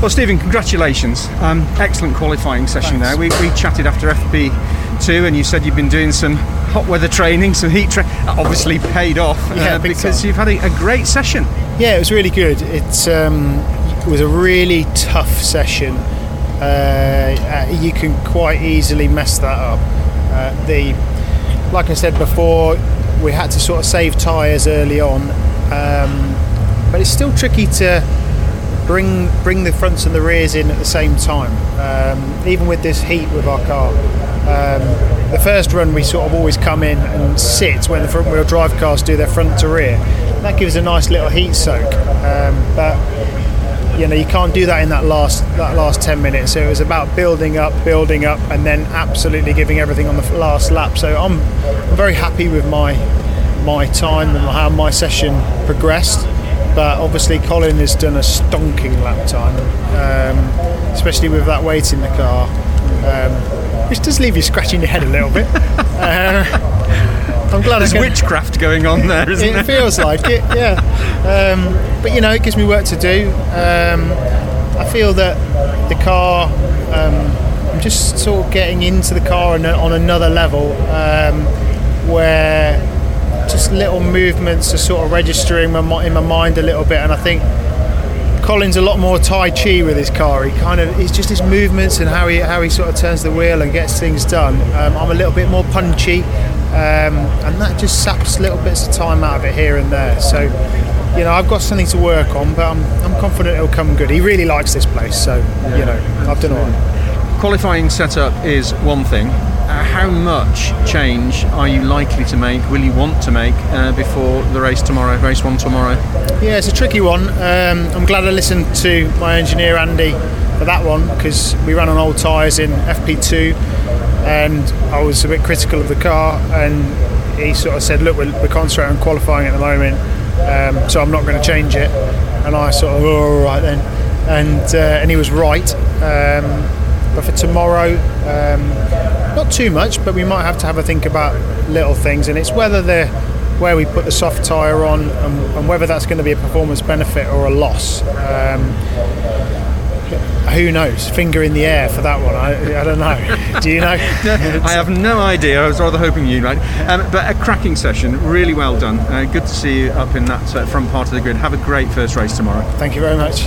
Well, Stephen, congratulations. Um, excellent qualifying session Thanks. there. We, we chatted after FP2 and you said you've been doing some hot weather training, some heat training. Obviously paid off uh, Yeah, because time. you've had a, a great session. Yeah, it was really good. It's um, it was a really tough session. Uh, uh, you can quite easily mess that up. Uh, the like I said before, we had to sort of save tyres early on, um, but it's still tricky to bring bring the fronts and the rears in at the same time. Um, even with this heat with our car, um, the first run we sort of always come in and sit when the front wheel drive cars do their front to rear. That gives a nice little heat soak, um, but you know you can't do that in that last that last 10 minutes so it was about building up building up and then absolutely giving everything on the last lap so I'm, I'm very happy with my my time and how my session progressed but obviously Colin has done a stonking lap time um, especially with that weight in the car um, which does leave you scratching your head a little bit uh, I'm glad There's witchcraft going on there, isn't it there? feels like it, yeah. Um, but you know, it gives me work to do. Um, I feel that the car, um, I'm just sort of getting into the car on, on another level um, little movements are sort of registering in my mind a little bit, and I think. Colin's a lot more Tai Chi with his car. He kind of it's just his movements and how he how he sort of turns the wheel and gets things done. Um, I'm a little bit more punchy, um, and that just saps little bits of time out of it here and there. So, you know, I've got something to work on, but I'm, I'm confident it'll come good. He really likes this place, so you know, I've done all right. Qualifying setup is one thing. Uh, how much change are you likely to make, will you want to make uh, before the race tomorrow, race one tomorrow? Yeah, it's a tricky one. Um, I'm glad I listened to my engineer Andy for that one because we ran on old tyres in FP2 and I was a bit critical of the car and he sort of said, look, we're, we're concentrating on qualifying at the moment um, so I'm not going to change it. And I sort of, oh, all right then. And, uh, and he was right. Um, but for tomorrow, um, not too much, but we might have to have a think about little things, and it's whether the where we put the soft tyre on, and, and whether that's going to be a performance benefit or a loss. Um, who knows? Finger in the air for that one. I, I don't know. Do you know? I have no idea. I was rather hoping you might. Um, but a cracking session, really well done. Uh, good to see you up in that uh, front part of the grid. Have a great first race tomorrow. Thank you very much.